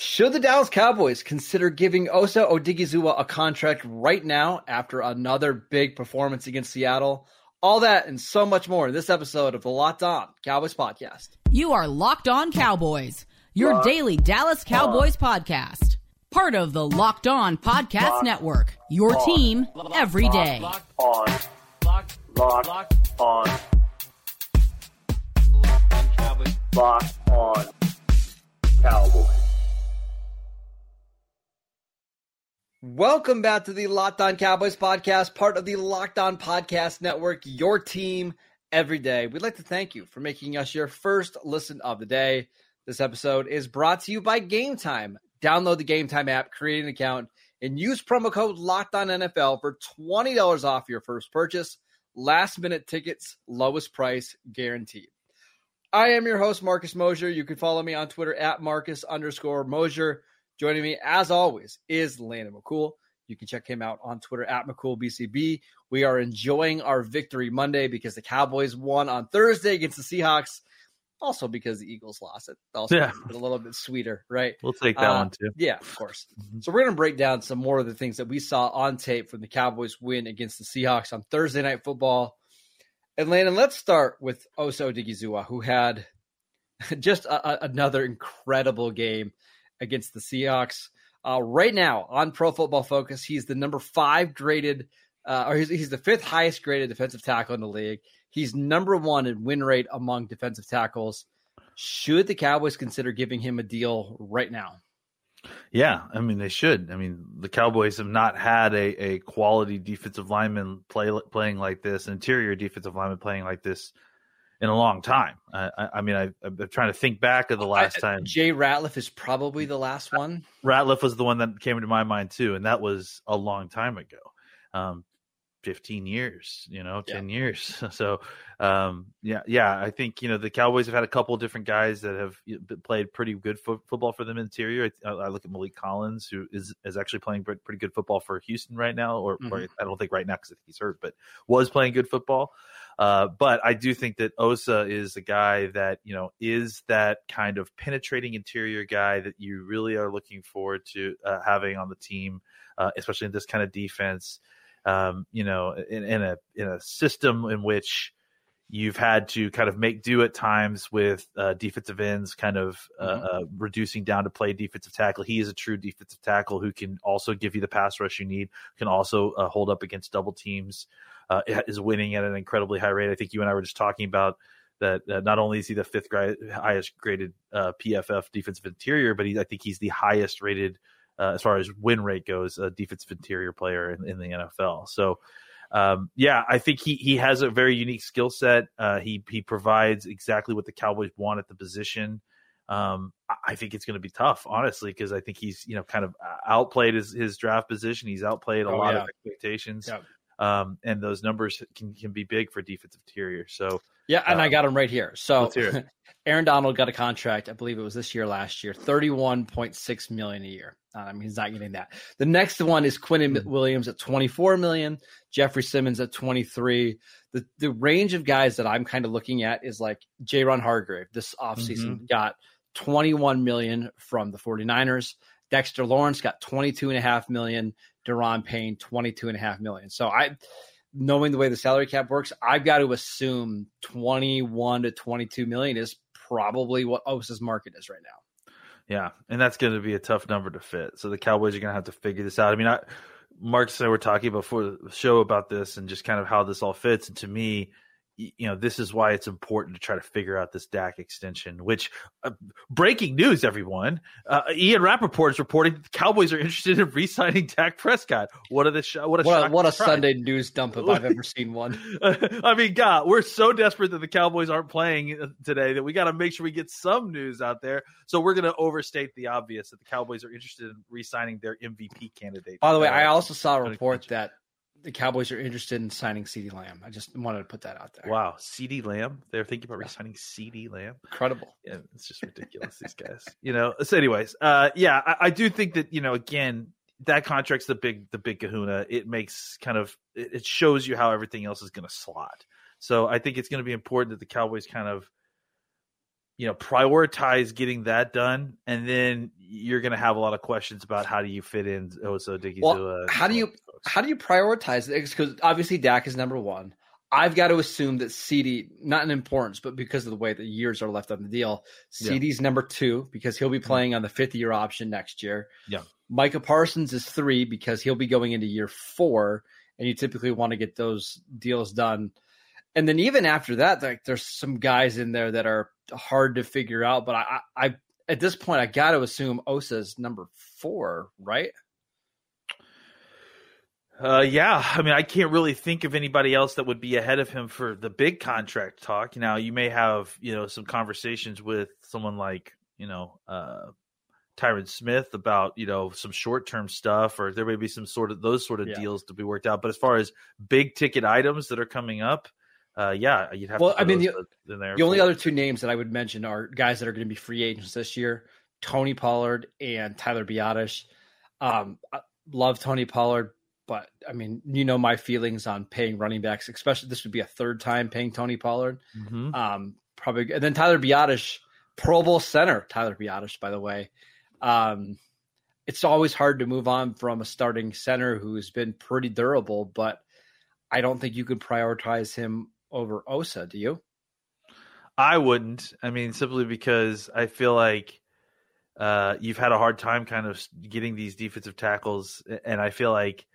Should the Dallas Cowboys consider giving Osa Odighizuwa a contract right now after another big performance against Seattle? All that and so much more in this episode of the Locked On Cowboys podcast. You are Locked On Cowboys, your Locked daily Dallas Cowboys on. podcast. Part of the Locked On Podcast Locked Network, your on. team every day. Locked on. Locked, Locked on. Locked on Cowboys. Welcome back to the Locked On Cowboys podcast, part of the Locked On Podcast Network, your team every day. We'd like to thank you for making us your first listen of the day. This episode is brought to you by Game Time. Download the Game Time app, create an account, and use promo code Locked On NFL for $20 off your first purchase. Last minute tickets, lowest price guaranteed. I am your host, Marcus Mosher. You can follow me on Twitter at Marcus underscore Mosher. Joining me, as always, is Landon McCool. You can check him out on Twitter at McCoolBCB. We are enjoying our victory Monday because the Cowboys won on Thursday against the Seahawks. Also because the Eagles lost it. Also yeah. a little bit sweeter, right? We'll take that uh, one too. Yeah, of course. Mm-hmm. So we're going to break down some more of the things that we saw on tape from the Cowboys win against the Seahawks on Thursday Night Football. And Landon, let's start with Osa Odighizuwa, who had just a, a, another incredible game against the Seahawks. Uh, right now on Pro Football Focus, he's the number five graded, uh, or he's, he's the fifth highest graded defensive tackle in the league. He's number one in win rate among defensive tackles. Should the Cowboys consider giving him a deal right now? Yeah, I mean they should. I mean the Cowboys have not had a, a quality defensive lineman play playing like this, interior defensive lineman playing like this in a long time. I, I mean, I, am trying to think back of the last I, time. Jay Ratliff is probably the last one. Ratliff was the one that came into my mind too, and that was a long time ago. Um, 15 years, you know, 10 yeah. years. So, um, yeah, yeah, I think, you know, the Cowboys have had a couple of different guys that have played pretty good fo- football for them interior. I, I, look at Maliek Collins, who is, is actually playing pretty good football for Houston right now, or, mm-hmm. or I don't think right now because he's hurt, but was playing good football. Uh, but I do think that Osa is a guy that, you know, is that kind of penetrating interior guy that you really are looking forward to uh, having on the team, uh, especially in this kind of defense. Um, you know, in, in, a in a system in which you've had to kind of make do at times with uh, defensive ends, kind of uh, mm-hmm. uh, reducing down to play defensive tackle. He is a true defensive tackle who can also give you the pass rush you need, can also uh, hold up against double teams, uh, is winning at an incredibly high rate. I think you and I were just talking about that not only is he the fifth highest graded uh, PFF defensive interior, but he, I think he's the highest rated uh, as far as win rate goes, a defensive interior player in, in the NFL. So, um, yeah, I think he he has a very unique skill set. Uh, he he provides exactly what the Cowboys want at the position. Um, I think it's going to be tough, honestly, because I think he's you know kind of outplayed his, his draft position. He's outplayed a oh, lot yeah. of expectations. Yeah. Um, and those numbers can, can be big for defensive interior. So yeah, and um, I got him right here. So Aaron Donald got a contract, I believe it was this year, last year, thirty-one point six million a year. I mean, he's not getting that. The next one is Quinnen mm-hmm. Williams at twenty-four million, Jeffrey Simmons at twenty-three. The the range of guys that I'm kind of looking at is like Javon Hargrave this offseason mm-hmm. got 21 million from the 49ers. Dexter Lawrence got 22 and a half million. Daron Payne 22 and a half million. So I knowing the way the salary cap works, I've got to assume 21 to 22 million is probably what Osa's market is right now. Yeah, and that's going to be a tough number to fit. So the Cowboys are going to have to figure this out. I mean, I, Marcus and I were talking before the show about this and just kind of how this all fits. And to me, you know, this is why it's important to try to figure out this Dak extension. Which uh, breaking news, everyone! Uh, Ian Rapoport is reporting that the Cowboys are interested in re-signing Dak Prescott. What a sh- what a what a, what a surprise. Sunday news dump if I've ever seen one. I mean, God, we're so desperate that the Cowboys aren't playing uh, today that we got to make sure we get some news out there. So we're going to overstate the obvious that the Cowboys are interested in re-signing their MVP candidate. By the way, I Uh, also saw a report that the Cowboys are interested in signing CeeDee Lamb. I just wanted to put that out there. Wow, CeeDee Lamb. They're thinking about re-signing CeeDee Lamb. Incredible. Yeah, it's just ridiculous. these guys, you know. So, anyways, uh, yeah, I, I do think that you know, again, that contract's the big, the big Kahuna. It makes kind of it, it shows you how everything else is going to slot. So I think it's going to be important that the Cowboys kind of, you know, prioritize getting that done, and then you're going to have a lot of questions about how do you fit in Oso Diggy. Well, how do you how do you prioritize it? Because obviously Dak is number one. I've got to assume that CeeDee, not in importance, but because of the way the years are left on the deal, Yeah. CeeDee's number two because he'll be mm-hmm. playing on the fifth year option next year. Yeah. Micah Parsons is three because he'll be going into year four, and you typically want to get those deals done. And then even after that, like there's some guys in there that are hard to figure out. But I, I, at this point, I got to assume Osa's number four, right? Uh, yeah, I mean, I can't really think of anybody else that would be ahead of him for the big contract talk. Now, you may have you know some conversations with someone like you know uh, Tyron Smith about you know some short term stuff, or there may be some sort of those sort of Yeah. deals to be worked out. But as far as big ticket items that are coming up, uh, yeah, you'd have. Well, to I mean, there The only other two names that I would mention are guys that are going to be free agents this year: Tony Pollard and Tyler Biadasz. Um, I love Tony Pollard, but I mean, you know my feelings on paying running backs, especially this would be a third time paying Tony Pollard. Mhm. Um, probably, and then Tyler Biadasz, Pro Bowl center Tyler Biadasz, by the way. Um, it's always hard to move on from a starting center who's been pretty durable, but I don't think you could prioritize him over Osa. Do you? I wouldn't. I mean, simply because I feel like uh, you've had a hard time kind of getting these defensive tackles, and I feel like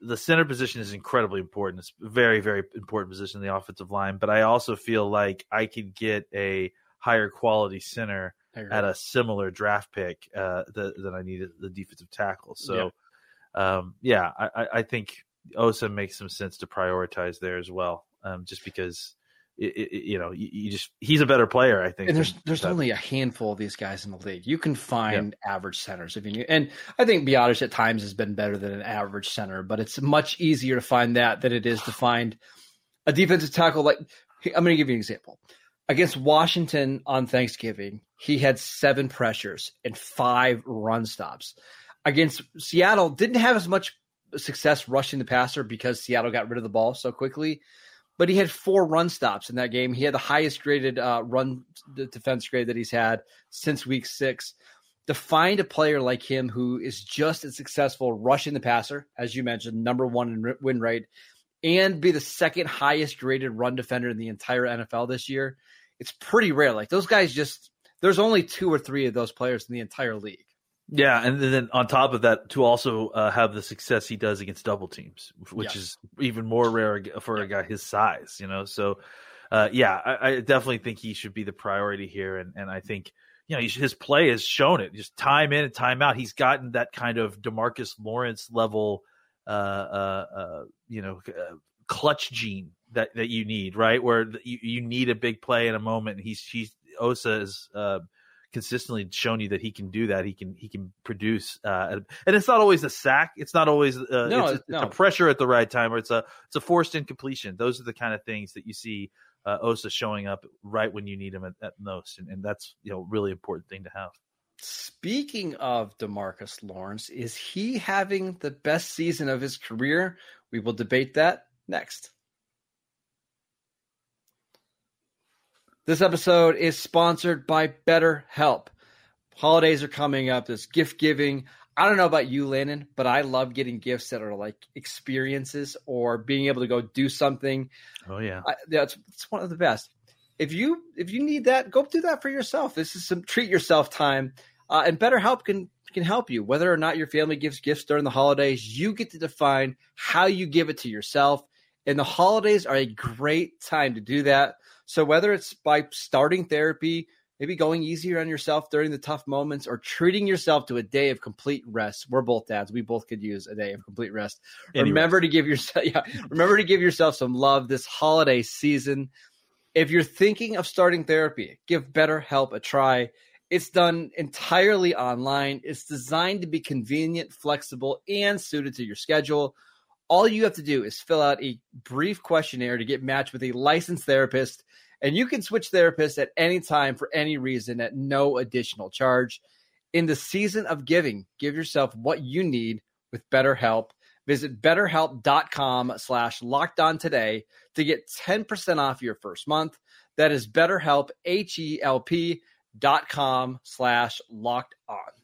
the center position is incredibly important. It's a very, very important position in the offensive line. But I also feel like I could get a higher quality center at a similar draft pick uh, that I needed the defensive tackle. So, um, yeah, I- I think Osa makes some sense to prioritize there as well, um, just because. It, it, you know, you, you just he's a better player, I think. and there's there's only a handful of these guys in the league. You can find average centers if you need, and I think Biadasz at times has been better than an average center, but it's much easier to find that than it is to find a defensive tackle. Like I'm going to give you an example. Against Washington on Thanksgiving, he had seven pressures and five run stops. Against Seattle, didn't have as much success rushing the passer because Seattle got rid of the ball so quickly but he had four run stops in that game. He had the highest graded uh, run defense grade that he's had since week six. To find a player like him who is just as successful rushing the passer, as you mentioned, number one in win rate, and be the second highest graded run defender in the entire NFL this year, it's pretty rare. Like those guys just, there's only two or three of those players in the entire league. Yeah, and then on top of that, to also uh, have the success he does against double teams, which is even more rare for a guy his size, you know. So, uh, yeah, I, I definitely think he should be the priority here, and and I think you know his play has shown it, just time in and time out. He's gotten that kind of Demarcus Lawrence level, uh, uh, uh you know, uh, clutch gene that that you need, right? Where you, you need a big play in a moment. And he's he's Osa is. Consistently shown you that he can do that. He can he can produce, uh, and- it's not always a sack. It's not always uh, No, it's, it's no. a pressure at the right time, or it's a it's a forced incompletion. Those are the kind of things that you see uh, Osa showing up right when you need him at, at most, and, and that's you know really important thing to have. Speaking of Demarcus Lawrence, is he having the best season of his career? We will debate that next. This episode is sponsored by BetterHelp. Holidays are coming up. There's gift giving. I don't know about you, Landon, but I love getting gifts that are like experiences or being able to go do something Oh yeah, I, that's it's one of the best. If you if you need that, go do that for yourself. This is some treat yourself time, uh, and BetterHelp can can help you. Whether or not your family gives gifts during the holidays, you get to define how you give it to yourself And the holidays are a great time to do that. So whether it's by starting therapy, maybe going easier on yourself during the tough moments or treating yourself to a day of complete rest. We're both dads. We both could use a day of complete rest. Anyway. Remember to give yourself yeah, remember to give yourself some love this holiday season. If you're thinking of starting therapy, give BetterHelp a try. It's done entirely online. It's designed to be convenient, flexible, and suited to your schedule. All you have to do is fill out a brief questionnaire to get matched with a licensed therapist and you can switch therapists at any time for any reason at no additional charge. In the season of giving, give yourself what you need with BetterHelp. Visit betterhelp.com slash locked on today to get 10% off your first month. That is betterhelp, H-E-L-P dot com slash locked on.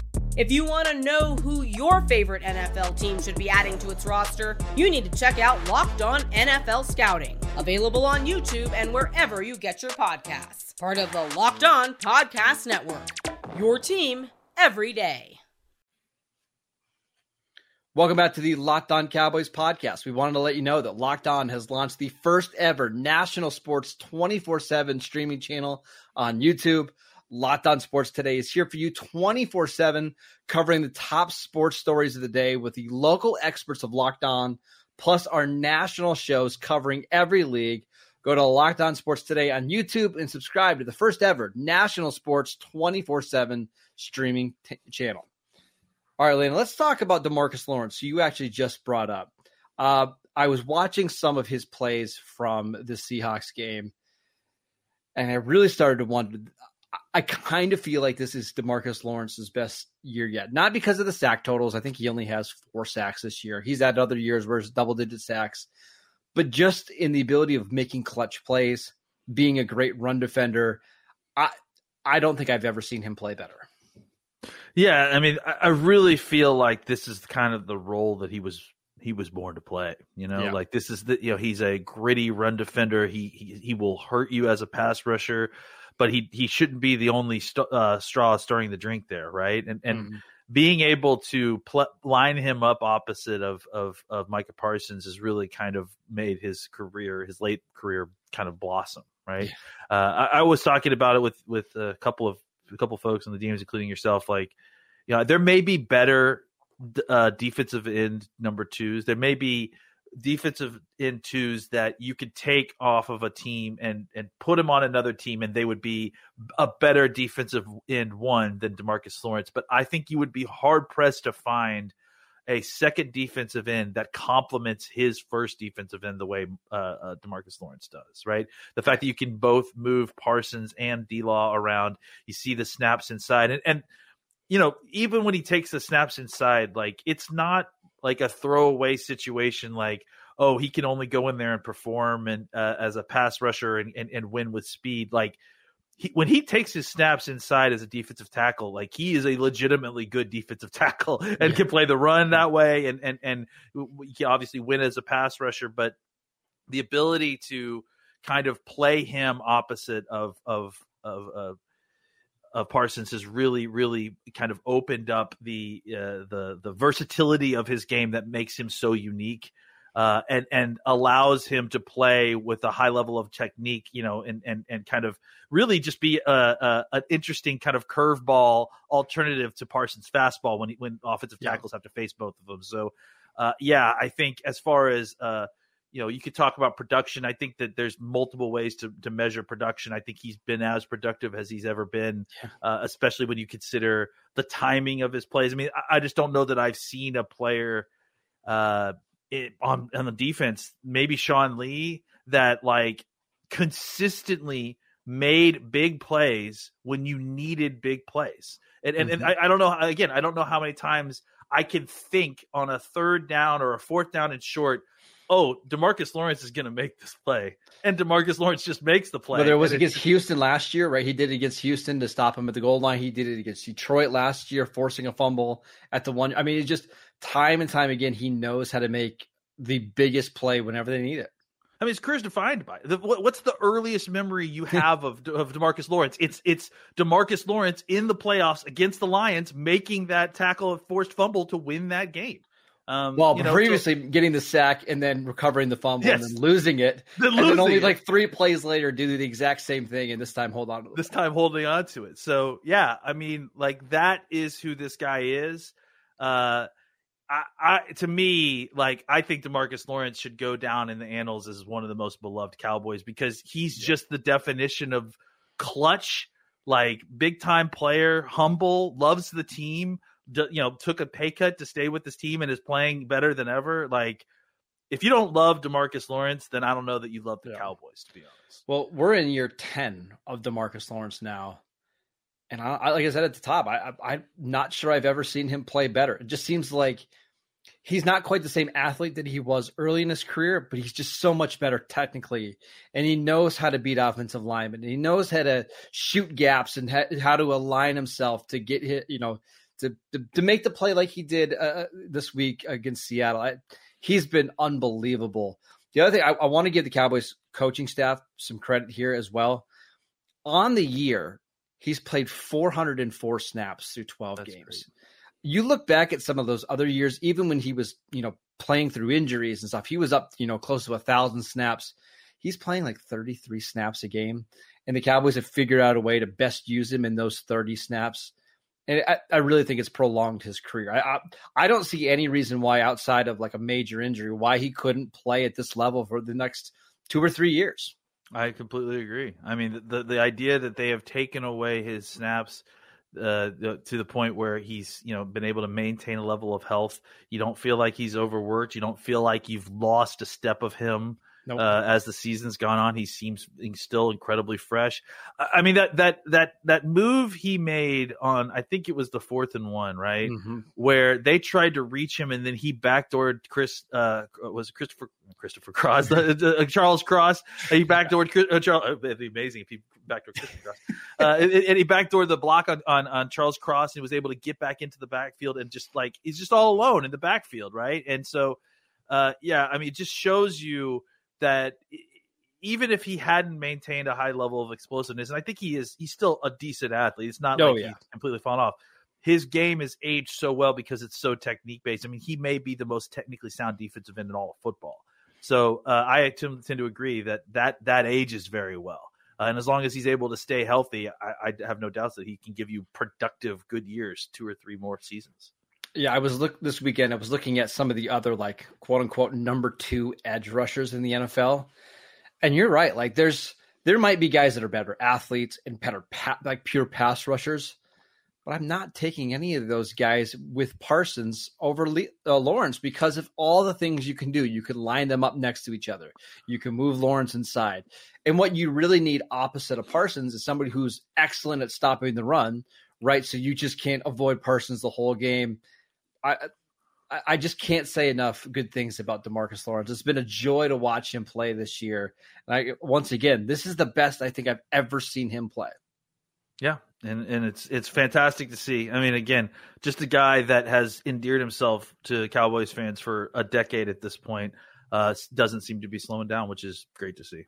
If you want to know who your favorite NFL team should be adding to its roster, you need to check out Locked On NFL Scouting, available on YouTube and wherever you get your podcasts. Part of the Locked On Podcast Network. Your team every day. Welcome back to the Locked On Cowboys podcast. We wanted to let you know that Locked On has launched the first ever national sports 24 7 streaming channel on YouTube. Locked On Sports Today is here for you 24 7, covering the top sports stories of the day with the local experts of Locked On, plus our national shows covering every league. Go to Locked On Sports Today on YouTube and subscribe to the first ever national sports 24 7 streaming t- channel. All right, Lena, let's talk about Demarcus Lawrence. You actually just brought up. Uh, I was watching some of his plays from the Seahawks game, and I really started to wonder. I kind of feel like this is Demarcus Lawrence's best year yet. Not because of the sack totals. I think he only has four sacks this year. He's had other years where it's double digit sacks, but just in the ability of making clutch plays, being a great run defender. I I don't think I've ever seen him play better. Yeah, I mean, I really feel like this is kind of the role that he was he was born to play. You know, yeah. like this is the you know he's a gritty run defender. He he he will hurt you as a pass rusher but he he shouldn't be the only st- uh, straw stirring the drink there, right? And and mm-hmm. being able to pl- line him up opposite of of of Micah Parsons has really kind of made his career, his late career, kind of blossom, right? Yeah. Uh, I, I, was talking about it with with a couple of a couple of folks in the DMs, including yourself, like. You know, there may be better uh, defensive end number twos. There may be defensive end twos that you could take off of a team and and put them on another team and they would be a better defensive end one than Demarcus Lawrence. But I think you would be hard pressed to find a second defensive end that complements his first defensive end the way uh, uh, Demarcus Lawrence does. Right, the fact that you can both move Parsons and D Law around, you see the snaps inside, and and you know even when he takes the snaps inside, like it's not like a throwaway situation like oh he can only go in there and perform and uh, as a pass rusher and, and, and win with speed like he, when he takes his snaps inside as a defensive tackle like he is a legitimately good defensive tackle and yeah. can play the run that way and and and he can obviously win as a pass rusher but the ability to kind of play him opposite of of of, of of Parsons has really, really kind of opened up the uh, the the versatility of his game that makes him so unique, uh, and and allows him to play with a high level of technique, you know, and and and kind of really just be a, a an interesting kind of curveball alternative to Parsons' fastball when he, when offensive tackles yeah. have to face both of them. So, uh, yeah, I think as far as uh, you know, you could talk about production. I think that there's multiple ways to, to measure production. I think he's been as productive as he's ever been, yeah. uh, especially when you consider the timing of his plays. I mean, I, I just don't know that I've seen a player uh, it, on on the defense, maybe Sean Lee, that like consistently made big plays when you needed big plays. And and, mm-hmm. and I, I don't know again, I don't know how many times I can think on a third down or a fourth down and short oh, Demarcus Lawrence is going to make this play, and Demarcus Lawrence just makes the play. Whether it was And against Houston last year, right? He did it against Houston to stop him at the goal line. He did it against Detroit last year, forcing a fumble at the one. I mean, it's just time and time again, he knows how to make the biggest play whenever they need it. I mean, his career's defined by the, what, what's the earliest memory you have of of Demarcus Lawrence? It's it's Demarcus Lawrence in the playoffs against the Lions making that tackle, of forced fumble to win that game. Um, Well, you know, so- previously getting the sack and then recovering the fumble Yes. and then losing it. Then and then only it. like three plays later do the exact same thing and this time hold on this ball. time holding on to it. So yeah, I mean, like that is who this guy is. Uh, I, I to me, like I think Demarcus Lawrence should go down in the annals as one of the most beloved Cowboys because he's just the definition of clutch, like big time player, humble, loves the team. You know, took a pay cut to stay with this team and is playing better than ever. Like, if you don't love Demarcus Lawrence, then I don't know that you love the Yeah. Cowboys. To be honest, Well, we're in year 10 of Demarcus Lawrence now. And I, I like I said at the top, I, I, I'm not sure I've ever seen him play better. It just seems like he's not quite the same athlete that he was early in his career, but he's just so much better technically. And he knows how to beat offensive linemen. He knows how to shoot gaps and ha- how to align himself to get hit, you know, to, to, to make the play like he did uh, this week against Seattle. I, he's been unbelievable. The other thing, I, I want to give the Cowboys coaching staff some credit here as well. On the year, he's played 404 snaps through 12 That's games. great. You look back at some of those other years, even when he was, you know, playing through injuries and stuff, he was up, you know, close to a thousand snaps. He's playing like 33 snaps a game, and the Cowboys have figured out a way to best use him in those 30 snaps. And I, I really think it's prolonged his career. I, I I don't see any reason why, outside of like a major injury, why he couldn't play at this level for the next two or three years. I completely agree. I mean, the the idea that they have taken away his snaps uh, to the point where he's you know been able to maintain a level of health. You don't feel like he's overworked. You don't feel like you've lost a step of him Nope. uh, as the season's gone on. He seems still incredibly fresh. I mean that that that that move he made on I think it was the fourth and one, right? Mhm. where they tried to reach him and then he backdoored Chris uh was it Christopher Christopher Cross uh, uh, Charles Cross he backdoored Chris, uh, Charles uh, it'd be amazing if he backdoored Christopher Cross uh, and, and he backdoored the block on, on on Charles Cross and he was able to get back into the backfield and just like he's just all alone in the backfield right and so uh yeah I mean it just shows you that even if he hadn't maintained a high level of explosiveness and I think he is he's still a decent athlete it's not Oh, like yeah. he's completely fallen off his game is aged so well because it's so technique based. I mean, he may be the most technically sound defensive end in all of football. So uh, I tend, tend to agree that that that ages very well. Uh, and as long as he's able to stay healthy, I, I have no doubts that he can give you productive, good years, two or three more seasons. Yeah, I was look this weekend. I was looking at some of the other like quote unquote number two edge rushers in the NFL, and you're right. Like there's there might be guys that are better athletes and better pa- like pure pass rushers, but I'm not taking any of those guys with Parsons over Le- uh, Lawrence because of all the things you can do. You can line them up next to each other. You can move Lawrence inside, and what you really need opposite of Parsons is somebody who's excellent at stopping the run. Right, so you just can't avoid Parsons the whole game. I I- just can't say enough good things about Demarcus Lawrence. It's been a joy to watch him play this year. And I once again, this is the best I think I've ever seen him play. Yeah, and and it's it's fantastic to see. I mean, again, just a guy that has endeared himself to Cowboys fans for a decade at this point uh, doesn't seem to be slowing down, which is great to see.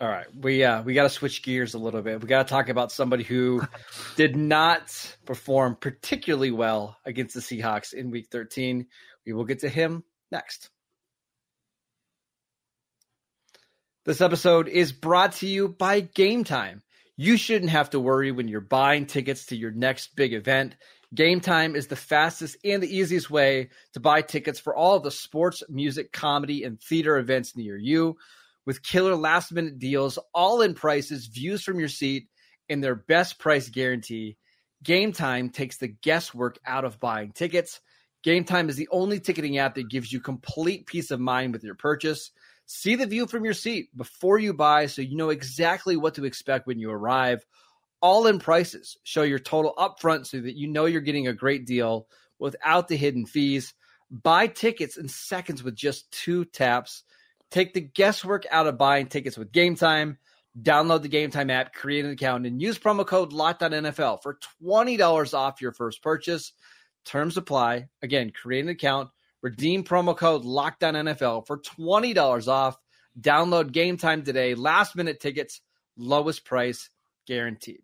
All right, we uh, we got to switch gears a little bit. We got to talk about somebody who did not perform particularly well against the Seahawks in Week 13. We will get to him next. This episode is brought to you by Game Time. You shouldn't have to worry when you're buying tickets to your next big event. Game Time is the fastest and the easiest way to buy tickets for all of the sports, music, comedy, and theater events near you with killer last minute deals, all in prices, views from your seat, and their best price guarantee. Game Time takes the guesswork out of buying tickets. Game Time is the only ticketing app that gives you complete peace of mind with your purchase. See the view from your seat before you buy so you know exactly what to expect when you arrive. All in prices. Show your total upfront so that you know you're getting a great deal without the hidden fees. Buy tickets in seconds with just two taps. Take the guesswork out of buying tickets with Game Time. Download the Game Time app, create an account, and use promo code LOCKEDONNFL for $20 off your first purchase. Terms apply. Again, create an account, redeem promo code LOCKEDONNFL for $20 off. Download Game Time today. Last minute tickets, lowest price guaranteed.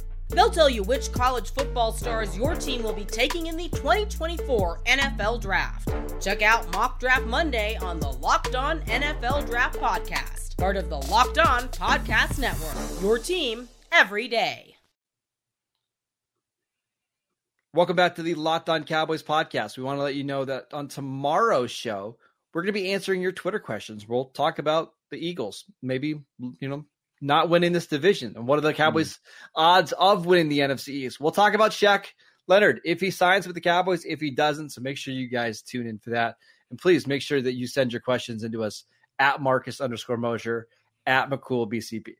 They'll tell you which college football stars your team will be taking in the 2024 NFL Draft. Check out Mock Draft Monday on the Locked On NFL Draft Podcast, part of the Locked On Podcast Network. Your team every day. Welcome back to the Locked On Cowboys podcast. We want to let you know that on tomorrow's show, we're going to be answering your Twitter questions. We'll talk about the Eagles, maybe, you know, not winning this division and what are the Cowboys' mm. odds of winning the NFC East. We'll talk about Shaq Leonard if he signs with the Cowboys, if he doesn't. So make sure you guys tune in for that. And please make sure that you send your questions into us at Marcus underscore Mosher at McCool BCB.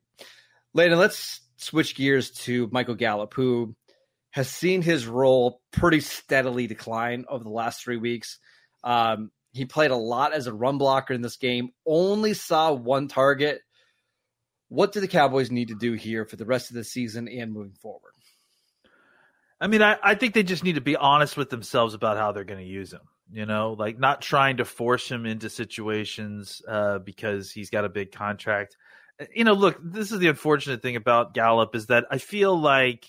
Landon, let's switch gears to Michael Gallup, who has seen his role pretty steadily decline over the last three weeks. Um, he played a lot as a run blocker in this game, only saw one target what do the Cowboys need to do here for the rest of the season and moving forward? I mean, I, I think they just need to be honest with themselves about how they're going to use him. You know, like not trying to force him into situations uh, because he's got a big contract. You know, look, this is the unfortunate thing about Gallup is that I feel like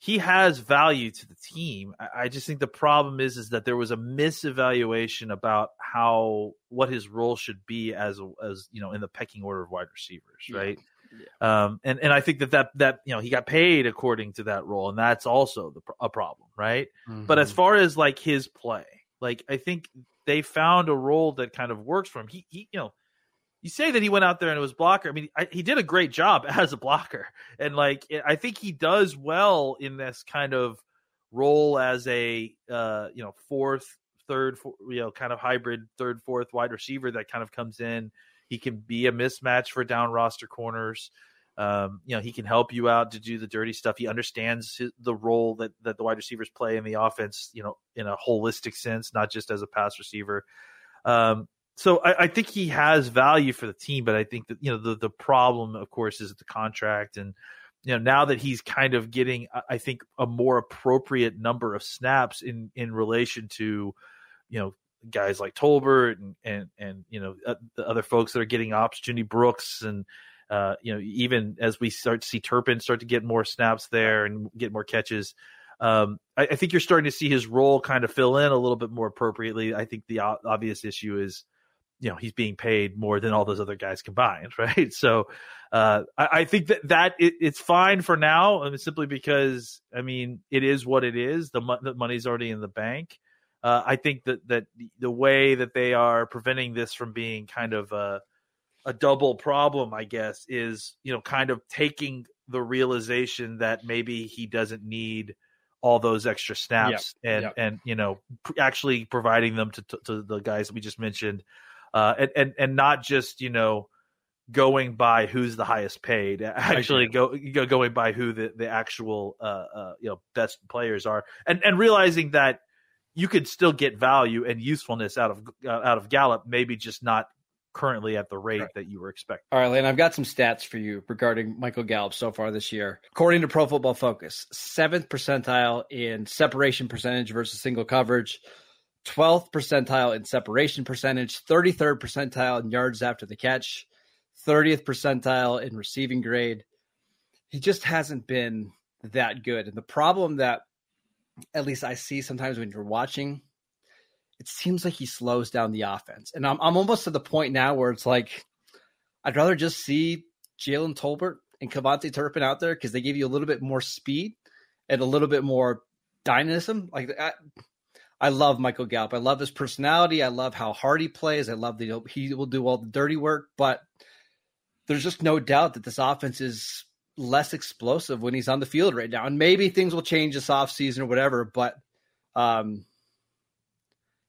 he has value to the team. I, I just think the problem is is that there was a misevaluation about how what his role should be as as you know in the pecking order of wide receivers, right? Yeah. Um, and and I think that that that you know he got paid according to that role, and that's also the, a problem, right? Mm-hmm. But as mm-hmm. far as like his play, like I think they found a role that kind of works for him. He he you know you say that he went out there and it was blocker. I mean, I, he did a great job as a blocker, and like I think he does well in this kind of role as a uh, you know fourth, third, you know, kind of hybrid third, fourth wide receiver that kind of comes in. He can be a mismatch for down roster corners. Um, you know, he can help you out to do the dirty stuff. He understands his, the role that that the wide receivers play in the offense. You know, in a holistic sense, not just as a pass receiver. Um, so I, I, think he has value for the team, but I think that you know the the problem, of course, is the contract, and you know now that he's kind of getting, I think, a more appropriate number of snaps in in relation to, you know, guys like Tolbert and and and you know uh, the other folks that are getting opportunity, Brooks and. Uh, you know, even as we start to see Turpin start to get more snaps there and get more catches, um, I, I, think you're starting to see his role kind of fill in a little bit more appropriately. I think the obvious issue is you know he's being paid more than all those other guys combined, right? So uh, I, I, think that that it, it's fine for now, I mean, simply because I mean it is what it is. The, the money's already in the bank. Uh, I think that that the way that they are preventing this from being kind of a a double problem, I guess, is you know kind of taking the realization that maybe he doesn't need all those extra snaps yep. and yep. and you know actually providing them to, to, to the guys that we just mentioned uh, and, and and not just you know going by who's the highest paid actually go, go going by who the the actual uh, uh, you know best players are and and realizing that you could still get value and usefulness out of uh, out of Gallup maybe just not currently at the rate right. that you were expecting. All right, Lane, I've got some stats for you regarding Michael Gallup so far this year. According to Pro Football Focus, seventh percentile in separation percentage versus single coverage, 12th percentile in separation percentage, 33rd percentile in yards after the catch, 30th percentile in receiving grade. He just hasn't been that good. And the problem that at least I see sometimes when you're watching, it seems like he slows down the offense. And I'm, I'm almost to the point now where it's like, I'd rather just see Jalen Tolbert and KaVontae Turpin out there because they give you a little bit more speed and a little bit more dynamism. Like I, I love Michael Gallup. I love his personality. I love how hard he plays. I love the he will do all the dirty work, but there's just no doubt that this offense is less explosive when he's on the field right now. And maybe things will change this offseason or whatever, but um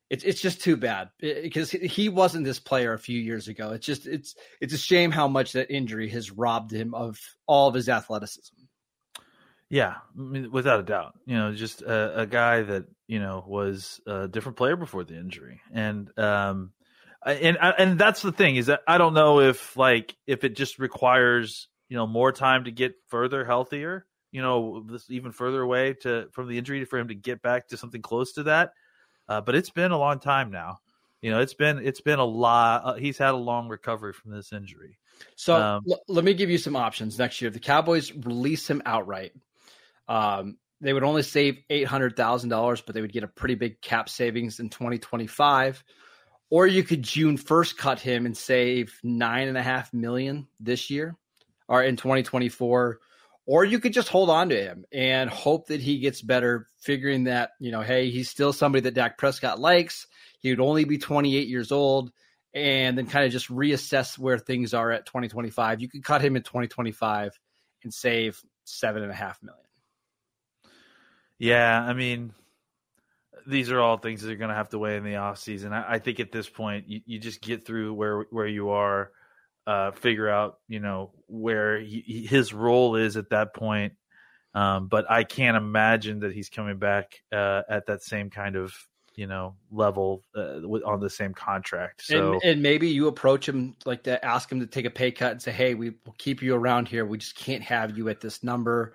it's it's just too bad because he wasn't this player a few years ago. It's just it's it's a shame how much that injury has robbed him of all of his athleticism. Yeah, without a doubt. You know, just a, a, guy that you know was a different player before the injury, and um, and and that's the thing is that I don't know if like if it just requires you know more time to get further healthier, you know, this even further away to from the injury for him to get back to something close to that. Uh, but it's been a long time now. You know, it's been it's been a lot. Uh, he's had a long recovery from this injury. So um, l- let me give you some options next year. The Cowboys release him outright um, they would only save eight hundred thousand dollars, but they would get a pretty big cap savings in twenty twenty five. Or you could June first cut him and save nine and a half million this year, or in twenty twenty four. Or you could just hold on to him and hope that he gets better, figuring that, you know, hey, he's still somebody that Dak Prescott likes. He would only be 28 years old and then kind of just reassess where things are at 2025. You could cut him in 2025 and save seven and a half million. Yeah, I mean, these are all things that are going to have to weigh in the off season. I, I think at this point, you, you, just get through where where you are, uh, figure out you know where he, his role is at that point. Um, but I can't imagine that he's coming back uh, at that same kind of you know level uh, on the same contract. So and, and, maybe you approach him like to ask him to take a pay cut and say, "Hey, we will keep you around here. We just can't have you at this number."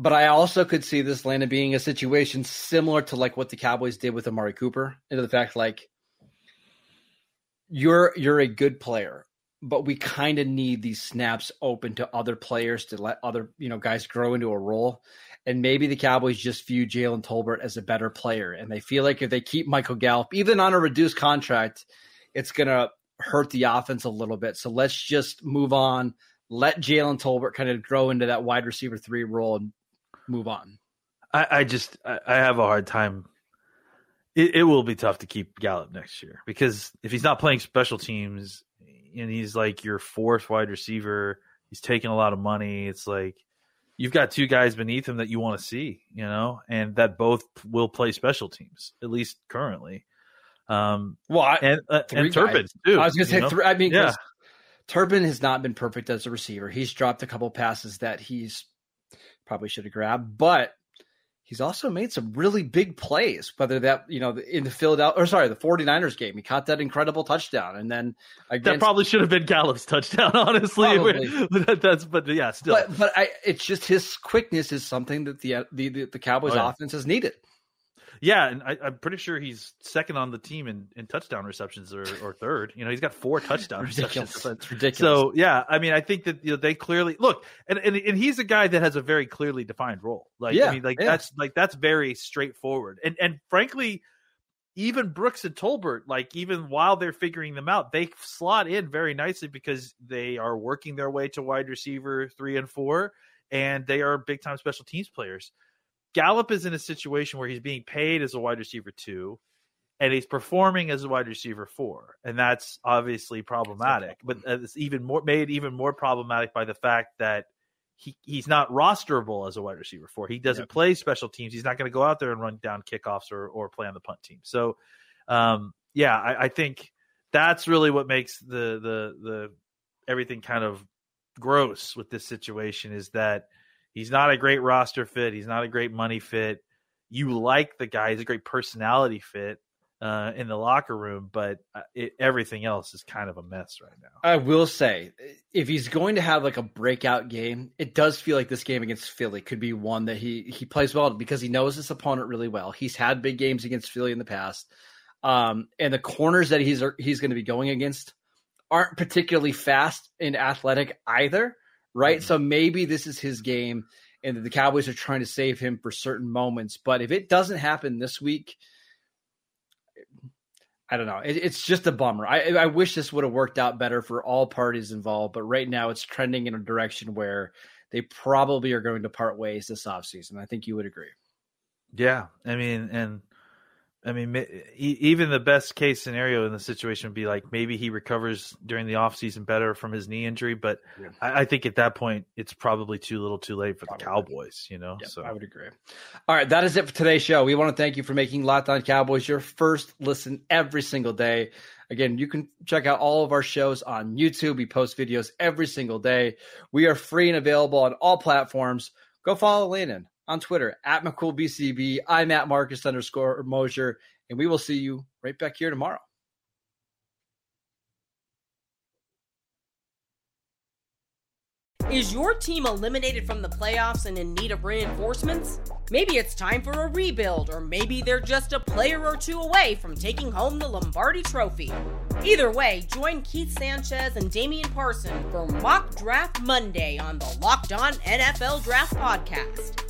But I also could see this Landon being a situation similar to like what the Cowboys did with Amari Cooper, into the fact like you're you're a good player, but we kind of need these snaps open to other players to let other you know guys grow into a role. And maybe the Cowboys just view Jalen Tolbert as a better player, and they feel like if they keep Michael Gallup, even on a reduced contract, it's gonna hurt the offense a little bit. So let's just move on. Let Jalen Tolbert kind of grow into that wide receiver three role and move on. I, I just I, I have a hard time. It, it, will be tough to keep Gallup next year because if he's not playing special teams and he's like your fourth wide receiver, he's taking a lot of money. It's like you've got two guys beneath him that you want to see, you know, and that both will play special teams at least currently. Um, well, I, and uh, and Turpin too. I was going to say, three, I mean, yeah. Turpin has not been perfect as a receiver. He's dropped a couple passes that he's probably should have grabbed, but he's also made some really big plays, whether that, you know, in the Philadelphia or sorry, the 49ers game, he caught that incredible touchdown. And then against, that probably should have been Gallup's touchdown, honestly. That's, but yeah, still, but, but I, it's just his quickness is something that the, the, the, the Cowboys oh, yeah. offense has needed. Yeah, and I, am pretty sure he's second on the team in, in touchdown receptions or, or third. You know, he's got four touchdown ridiculous. receptions. It's ridiculous. So yeah, I mean, I think that you know they clearly look, and, and and he's a guy that has a very clearly defined role. Like, yeah, I mean, like yeah. that's like that's very straightforward. And and frankly, even Brooks and Tolbert, like even while they're figuring them out, they slot in very nicely because they are working their way to wide receiver three and four, and they are big time special teams players. Gallup is in a situation where he's being paid as a wide receiver two, and he's performing as a wide receiver four, and that's obviously problematic. But it's even more made even more problematic by the fact that he he's not rosterable as a wide receiver four. He doesn't yep. play special teams. He's not going to go out there and run down kickoffs or or play on the punt team. So, um, yeah, I, I think that's really what makes the the the everything kind of gross with this situation is that He's not a great roster fit. He's not a great money fit. You like the guy. He's a great personality fit uh, in the locker room, but uh, it, everything else is kind of a mess right now. I will say, if he's going to have like a breakout game, it does feel like this game against Philly could be one that he he plays well because he knows his opponent really well. He's had big games against Philly in the past, um, and the corners that he's he's going to be going against aren't particularly fast and athletic either right? Mm-hmm. So maybe this is his game and the Cowboys are trying to save him for certain moments. But if it doesn't happen this week, I don't know. It, it's just a bummer. I, I wish this would have worked out better for all parties involved, but right now it's trending in a direction where they probably are going to part ways this offseason. I think you would agree. Yeah. I mean, and I mean, even the best case scenario in the situation would be like maybe he recovers during the offseason better from his knee injury. But yeah. I, I, think at that point, it's probably too little too late for the Cowboys, you know? so I would agree. All right. That is it for today's show. We want to thank you for making Locked On Cowboys your first listen every single day. Again, you can check out all of our shows on YouTube. We post videos every single day. We are free and available on all platforms. Go follow Landon on Twitter at McCoolBCB. I'm at Marcus underscore Mosher, and we will see you right back here tomorrow. Is your team eliminated from the playoffs and in need of reinforcements? Maybe it's time for a rebuild, or maybe they're just a player or two away from taking home the Lombardi Trophy. Either way, join Keith Sanchez and Damian Parson for Mock Draft Monday on the Locked On NFL Draft Podcast.